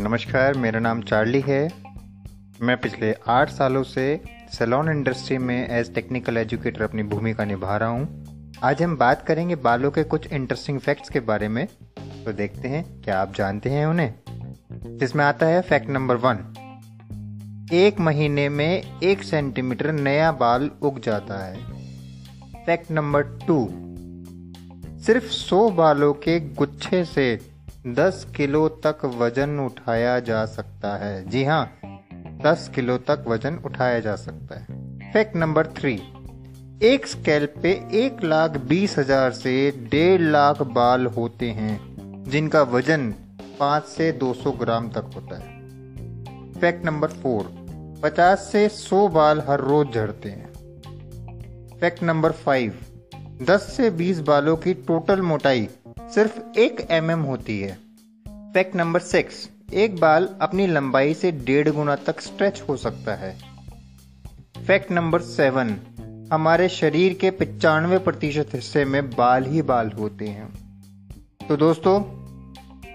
नमस्कार, मेरा नाम चार्ली है। मैं पिछले आठ सालों से सैलॉन इंडस्ट्री में एज टेक्निकल एजुकेटर अपनी भूमिका निभा रहा हूँ। आज हम बात करेंगे बालों के कुछ इंटरेस्टिंग फैक्ट्स के बारे में। तो देखते हैं, क्या आप जानते हैं उन्हें? जिसमें आता है फैक्ट नंबर वन एक महीने में एक सेंटीमीटर नया बाल उग जाता है। फैक्ट नंबर टू सिर्फ़ 100 बालों के गुच्छे से 10 किलो तक वज़न उठाया जा सकता है। जी हाँ 10 किलो तक वज़न उठाया जा सकता है। फैक्ट नंबर थ्री, एक स्केल्प पे एक लाख बीस हज़ार से डेढ़ लाख बाल होते हैं, जिनका वज़न पाँच से 200 ग्राम तक होता है। फैक्ट नंबर फोर, पचास से सौ बाल हर रोज झड़ते हैं। फैक्ट नंबर फाइव दस से बीस बालों की टोटल मोटाई सिर्फ़ एक एम mm होती है। फैक्ट नंबर सिक्स एक बाल अपनी लंबाई से डेढ़ गुना तक स्ट्रेच हो सकता है। फैक्ट नंबर सेवन हमारे शरीर के पचानवे प्रतिशत हिस्से में बाल ही बाल होते हैं। तो दोस्तों,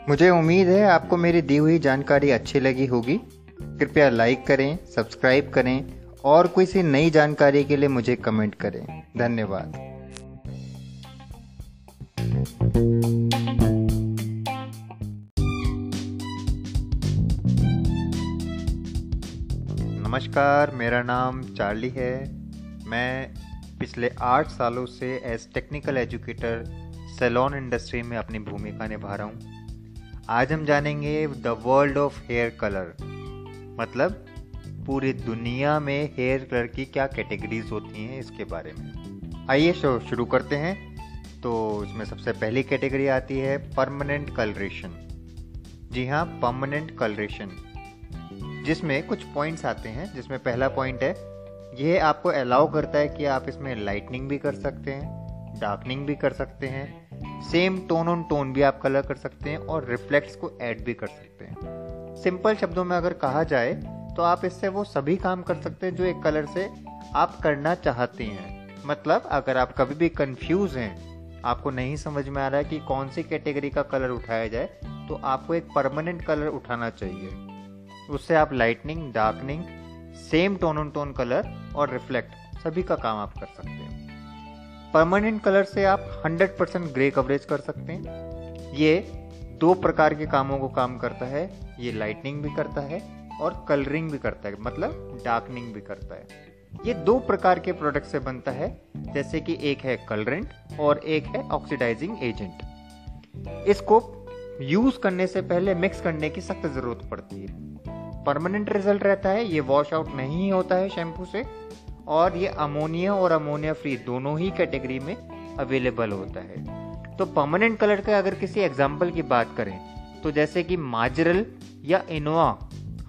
मुझे उम्मीद है आपको मेरी दी हुई जानकारी अच्छी लगी होगी। कृपया लाइक करें सब्सक्राइब करें और कोई सी नई जानकारी के लिए मुझे कमेंट करें। धन्यवाद। नमस्कार, मेरा नाम चार्ली है। मैं पिछले आठ सालों से as technical educator salon industry में अपनी भूमिका निभा रहा हूँ। आज हम जानेंगे the world of hair colour मतलब पूरी दुनिया में हेयर कलर की क्या कैटेगरीज होती हैं इसके बारे में। आइए शो, शुरू करते हैं। तो इसमें सबसे पहली कैटेगरी आती है परमानेंट कलरेशन जी हाँ परमानेंट कलरेशन जिसमें कुछ पॉइंट्स आते हैं, जिसमें पहला पॉइंट है, यह आपको अलाउ करता है कि आप इसमें लाइटनिंग भी कर सकते हैं डार्कनिंग भी कर सकते हैं सेम टोन ऑन टोन भी आप कलर कर सकते हैं और रिफ्लेक्ट्स को ऐड भी कर सकते हैं। सिंपल शब्दों में अगर कहा जाए तो आप इससे वो सभी काम कर सकते हैं जो एक कलर से आप करना चाहते हैं। मतलब अगर आप कभी भी कंफ्यूज हैं आपको नहीं समझ में आ रहा है कि कौन सी कैटेगरी का कलर उठाया जाए तो आपको एक परमानेंट कलर उठाना चाहिए। उससे आप lightening darkening same tone on tone colour और रिफ्लेक्ट सभी का काम आप कर सकते हैं। परमानेंट कलर से आप 100% ग्रे कवरेज कर सकते हैं। ये दो प्रकार के कामों को काम करता है। ये लाइटनिंग भी करता है और कलरिंग भी करता है मतलब डार्कनिंग भी करता है। ये दो प्रकार के प्रोडक्ट से बनता है, जैसे कि एक है कलरेंट और एक है ऑक्सीडाइजिंग एजेंट इसको यूज़ करने से पहले मिक्स करने की सख्त ज़रूरत पड़ती है। परमानेंट रिज़ल्ट रहता है, ये वॉश आउट नहीं होता है शैम्पू से, और ये अमोनिया और अमोनिया फ्री दोनों ही कैटेगरी में अवेलेबल होता है। तो परमानेंट कलर का अगर किसी एग्ज़ाम्पल की बात करें तो जैसे कि माजरल या इनोवा,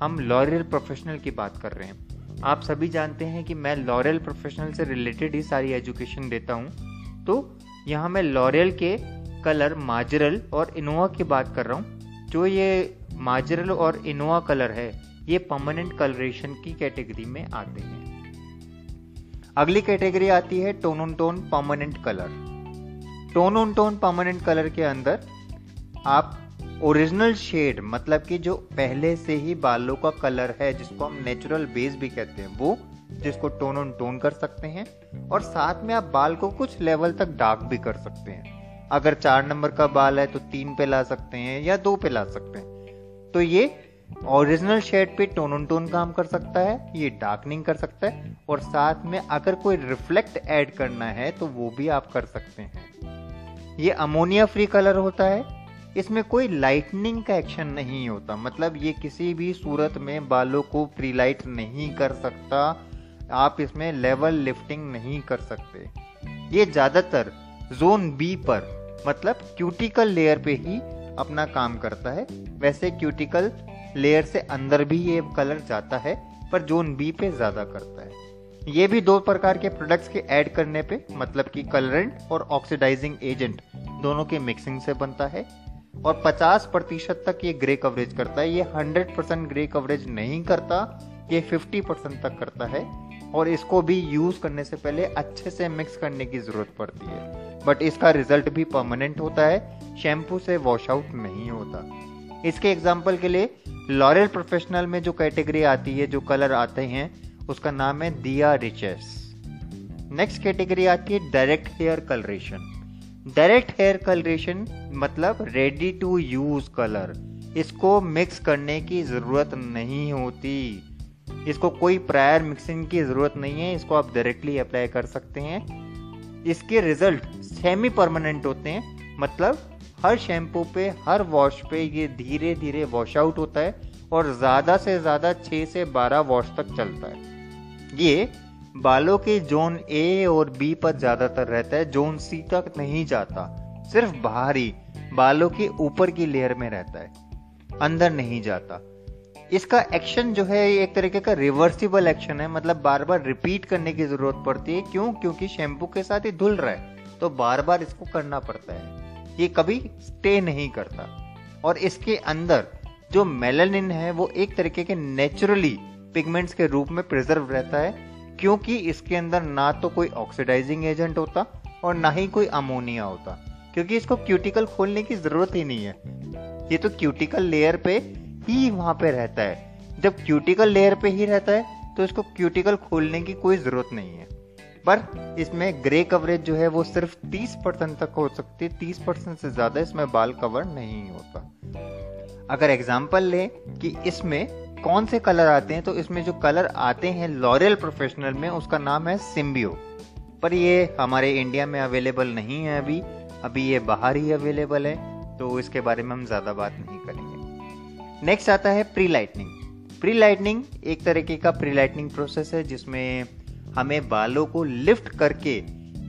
हम लॉरियल प्रोफेशनल की बात कर रहे हैं। आप सभी जानते हैं कि मैं लॉरियल प्रोफेशनल से रिलेटेड ही सारी एजुकेशन देता हूँ। तो यहाँ मैं लॉरियल के कलर माजरल और इनोवा की बात कर रहा हूँ। जो ये माजरल और इनोवा कलर है, ये परमानेंट कलरेशन की कैटेगरी में आते हैं। अगली कैटेगरी आती है tone on tone permanent colour tone on tone permanent colour के अंदर आप ओरिजिनल शेड मतलब कि जो पहले से ही बालों का कलर है, जिसको हम नेचुरल बेस भी कहते हैं, वो जिसको टोन ऑन टोन कर सकते हैं और साथ में आप बाल को कुछ लेवल तक डार्क भी कर सकते हैं। अगर चार नंबर का बाल है तो तीन पे ला सकते हैं या दो पे ला सकते हैं। तो ये ओरिजिनल शेड पे टोन ऑन टोन काम कर सकता है, ये डार्कनिंग कर सकता है और साथ में अगर कोई रिफ्लेक्ट ऐड करना है तो वो भी आप कर सकते हैं। ये अमोनिया फ्री कलर होता है इसमें कोई लाइटनिंग का एक्शन नहीं होता। मतलब ये किसी भी सूरत में बालों को प्री लाइट नहीं कर सकता। आप इसमें लेवल लिफ्टिंग नहीं कर सकते। ये ज़्यादातर जोन बी पर मतलब क्यूटिकल लेयर पे ही अपना काम करता है। वैसे क्यूटिकल लेयर से अंदर भी ये कलर जाता है, पर जोन बी पे ज़्यादा करता है। ये भी दो प्रकार के प्रोडक्ट्स के ऐड करने पे मतलब कि कलरेंट और ऑक्सीडाइजिंग एजेंट दोनों के मिक्सिंग से बनता है। और 50 प्रतिशत तक ये ग्रे कवरेज करता है। ये 100 परसेंट ग्रे कवरेज नहीं करता, ये 50 परसेंट तक करता है। और इसको भी यूज़ करने से पहले अच्छे से मिक्स करने की ज़रूरत पड़ती है। बट इसका रिज़ल्ट भी परमानेंट होता है शैम्पू से वॉश आउट नहीं होता। इसके एग्ज़ाम्पल के लिए लॉरियल प्रोफेशनल में जो कैटेगरी आती है, जो कलर आते हैं, उसका नाम है दिया रिचेस नेक्स्ट कैटेगरी आती है direct hair colouration direct hair colouration मतलब रेडी टू यूज़ कलर इसको मिक्स करने की ज़रूरत नहीं होती। इसको कोई प्रायर मिक्सिंग की ज़रूरत नहीं है। इसको आप डायरेक्टली अप्लाई कर सकते हैं। इसके रिज़ल्ट सेमी परमानेंट होते हैं। मतलब हर शैम्पू पे, हर वॉश पे ये धीरे धीरे वॉश आउट होता है और ज़्यादा से ज़्यादा 6 से 12 वॉश तक चलता है। ये बालों के जोन ए और बी पर ज़्यादातर रहता है, जोन सी तक नहीं जाता, सिर्फ़ बाहरी बालों के ऊपर की लेयर में रहता है, अंदर नहीं जाता। इसका एक्शन जो है एक तरीके का रिवर्सिबल एक्शन है मतलब बार बार रिपीट करने की ज़रूरत पड़ती है। क्यों? क्योंकि शैम्पू के साथ ही धुल रहा है तो बार बार इसको करना पड़ता है। ये कभी स्टे नहीं करता। और इसके अंदर जो मेलानिन है, वो एक तरीके के नेचुरली पिगमेंट्स के रूप में प्रिजर्व रहता है। क्योंकि इसके अंदर ना तो कोई ऑक्सीडाइजिंग एजेंट होता और ना ही कोई अमोनिया होता, क्योंकि इसको क्यूटिकल खोलने की ज़रूरत ही नहीं है। ये तो क्यूटिकल लेयर पे ही वहाँ पे रहता है। जब क्यूटिकल लेयर पे ही रहता है तो इसको क्यूटिकल खोलने की कोई ज़रूरत नहीं है। पर इसमें ग्रे कवरेज जो है, वो सिर्फ़ 30 परसेंट तक हो सकती है। 30 परसेंट से ज़्यादा इसमें बाल कवर नहीं होता। अगर एग्ज़ाम्पल लें कि इसमें कौन से कलर आते हैं? तो इसमें जो कलर आते हैं लॉरियल प्रोफेशनल में, उसका नाम है सिम्बियो पर ये हमारे इंडिया में अवेलेबल नहीं है अभी। अभी ये बाहर ही अवेलेबल है तो इसके बारे में हम ज़्यादा बात नहीं करेंगे। नेक्स्ट आता है प्री लाइटनिंग प्री लाइटनिंग एक तरीके का प्री लाइटनिंग प्रोसेस है, जिसमें हमें बालों को लिफ्ट करके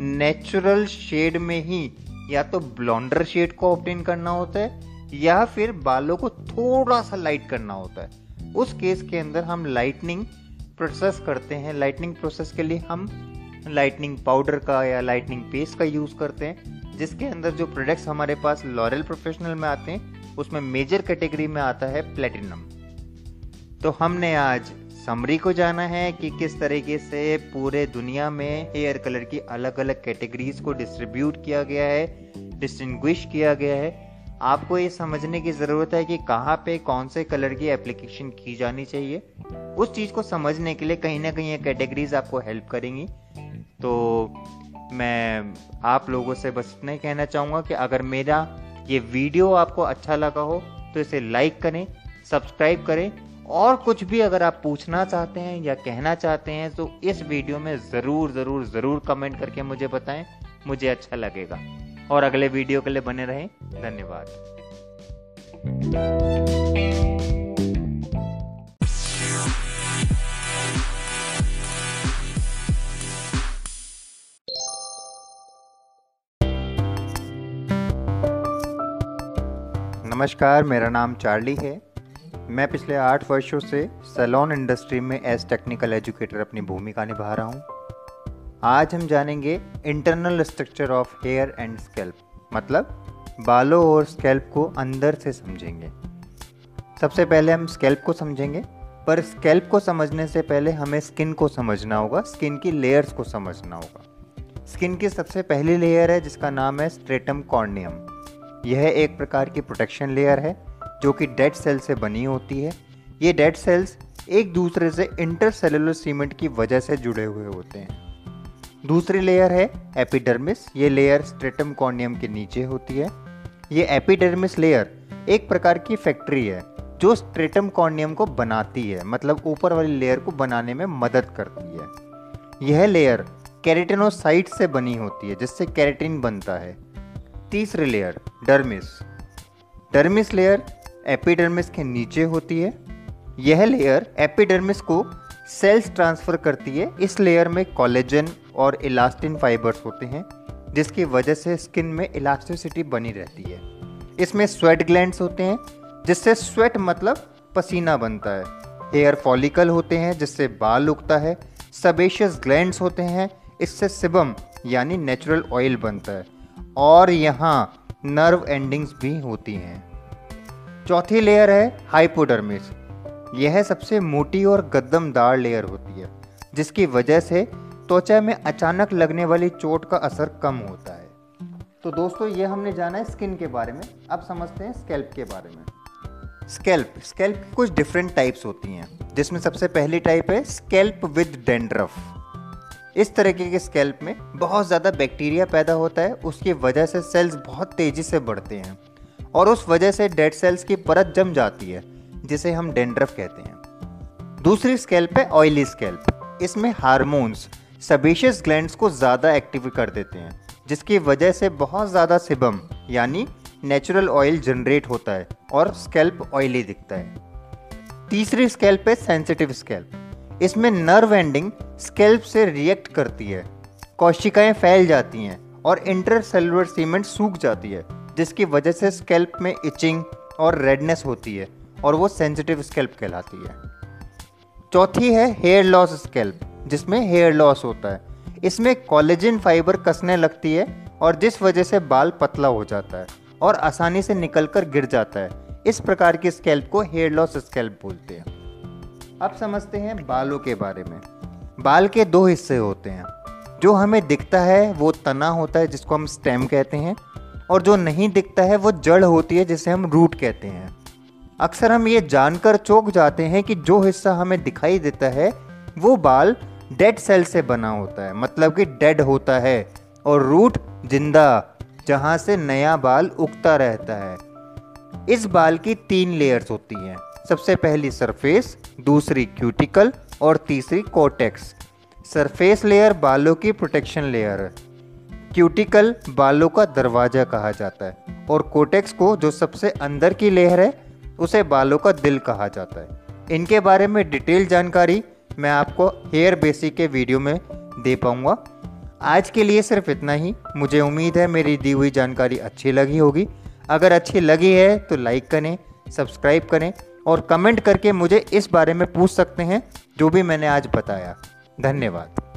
नेचुरल शेड में ही या तो ब्लॉन्डर शेड को ऑप्टेन करना होता है, या फिर बालों को थोड़ा सा लाइट करना होता है। उस केस के अंदर हम लाइटनिंग प्रोसेस करते हैं। लाइटनिंग प्रोसेस के लिए हम लाइटनिंग पाउडर का या लाइटनिंग पेस्ट का यूज़ करते हैं, जिसके अंदर जो प्रोडक्ट्स हमारे पास लॉरल प्रोफेशनल में आते हैं, उसमें मेजर कैटेगरी में आता है प्लेटिनम तो हमने आज समरी को जाना है कि किस तरीके से पूरे दुनिया में हेयर कलर की अलग अलग कैटेगरीज को डिस्ट्रीब्यूट किया गया है डिस्टिंग्विश किया गया है। आपको ये समझने की ज़रूरत है कि कहाँ पे कौन से कलर की एप्लीकेशन की जानी चाहिए। उस चीज़ को समझने के लिए कहीं ना कहीं ये कैटेगरीज आपको हेल्प करेंगी। तो मैं आप लोगों से बस इतना ही कहना चाहूँगा कि अगर मेरा ये वीडियो आपको अच्छा लगा हो तो इसे लाइक करें सब्सक्राइब करें। और कुछ भी अगर आप पूछना चाहते हैं या कहना चाहते हैं तो इस वीडियो में ज़रूर ज़रूर ज़रूर कमेंट करके मुझे बताएँ। मुझे अच्छा लगेगा। और अगले वीडियो के लिए बने रहें। धन्यवाद। नमस्कार, मेरा नाम चार्ली है। मैं पिछले आठ वर्षों से सैलॉन इंडस्ट्री में एज टेक्निकल एजुकेटर अपनी भूमिका निभा रहा हूँ। आज हम जानेंगे internal structure of hair and scalp मतलब बालों और स्कैल्प को अंदर से समझेंगे। सबसे पहले हम स्कैल्प को समझेंगे, पर स्कैल्प को समझने से पहले हमें स्किन को समझना होगा स्किन की लेयर्स को समझना होगा। स्किन की सबसे पहली लेयर है, जिसका नाम है स्ट्रेटम कॉर्नियम यह एक प्रकार की प्रोटेक्शन लेयर है, जो कि डेड सेल से बनी होती है। ये डेड सेल्स एक दूसरे से इंटरसेलुलर सीमेंट की वजह से जुड़े हुए होते हैं। दूसरी लेयर है एपिडर्मिस ये लेयर स्ट्रेटम कॉर्नियम के नीचे होती है. ये एपिडर्मिस लेयर एक प्रकार की फैक्ट्री है, जो स्ट्रेटम कॉर्नियम को बनाती है मतलब ऊपर वाली लेयर को बनाने में मदद करती है. यह लेयर कैरेटिनोसाइट से बनी होती है, जिससे कैरेटिन बनता है. तीसरी layer dermis dermis layer epidermis के नीचे होती है. यह लेयर एपिडर्मिस को सेल्स ट्रांसफ़र करती है. इस लेयर में कोलेजन और इलास्टिन फाइबर्स होते हैं, जिसकी वजह से स्किन में इलास्टिसिटी बनी रहती है। इसमें स्वेट ग्लैंड्स होते हैं, जिससे स्वेट मतलब पसीना बनता है। हेयर फॉलिकल होते हैं, जिससे बाल उगता है। सबेशियस ग्लैंड्स होते हैं, इससे सिबम यानी नेचुरल ऑयल बनता है। और यहाँ नर्व एंडिंग्स भी होती हैं। चौथी लेयर है हाइपोडर्मिस यह सबसे मोटी और गद्दमदार लेयर होती है, जिसकी वजह से त्वचा में अचानक लगने वाली चोट का असर कम होता है। तो दोस्तों, ये हमने जाना है स्किन के बारे में। अब समझते हैं स्कैल्प के बारे में। स्कैल्प स्कैल्प कुछ डिफरेंट टाइप्स होती हैं, जिसमें सबसे पहली टाइप है स्कैल्प विद डेंड्रफ इस तरीके के स्कैल्प में बहुत ज़्यादा बैक्टीरिया पैदा होता है, उसकी वजह से सेल्स बहुत तेज़ी से बढ़ते हैं और उस वजह से डेड सेल्स की परत जम जाती है, जिसे हम डेंड्रफ कहते हैं। दूसरी स्कैल्प है ऑयली स्कैल्प इसमें हार्मोन्स सबेशियस ग्लैंड्स को ज़्यादा एक्टिव कर देते हैं, जिसकी वजह से बहुत ज़्यादा सिबम यानी नेचुरल ऑयल जनरेट होता है और स्कैल्प ऑयली दिखता है। तीसरी स्कैल्प है सेंसिटिव स्कैल्प इसमें नर्व एंडिंग स्कैल्प से रिएक्ट करती है। कोशिकाएँ फैल जाती हैं और इंटरसेलुलर सीमेंट सूख जाती है, जिसकी वजह से स्कैल्प में इचिंग और रेडनेस होती है और वो सेंसिटिव स्कैल्प कहलाती है। चौथी है हेयर लॉस स्कैल्प जिसमें हेयर लॉस होता है। इसमें कॉलेजिन फाइबर कसने लगती है और जिस वजह से बाल पतला हो जाता है और आसानी से निकलकर गिर जाता है। इस प्रकार की स्कैल्प को हेयर लॉस स्कैल्प बोलते हैं। अब समझते हैं बालों के बारे में। बाल के दो हिस्से होते हैं। जो हमें दिखता है, वो तना होता है, जिसको हम स्टेम कहते हैं, और जो नहीं दिखता है, वो जड़ होती है, जिसे हम रूट कहते हैं। अक्सर हम ये जानकर चौंक जाते हैं कि जो हिस्सा हमें दिखाई देता है, वो बाल डेड सेल से बना होता है। मतलब कि डेड होता है और रूट ज़िंदा, जहाँ से नया बाल उगता रहता है। इस बाल की तीन लेयर्स होती हैं। सबसे पहली सरफेस, दूसरी क्यूटिकल और तीसरी कोटेक्स सरफेस लेयर बालों की प्रोटेक्शन लेयर। क्यूटिकल बालों का दरवाज़ा कहा जाता है और कोटेक्स को जो सबसे अंदर की लेयर है, उसे बालों का दिल कहा जाता है। इनके बारे में डिटेल जानकारी मैं आपको हेयर बेसिक के वीडियो में दे पाऊँगा। आज के लिए सिर्फ़ इतना ही। मुझे उम्मीद है मेरी दी हुई जानकारी अच्छी लगी होगी। अगर अच्छी लगी है तो लाइक करें सब्सक्राइब करें और कमेंट करके मुझे इस बारे में पूछ सकते हैं, जो भी मैंने आज बताया। धन्यवाद।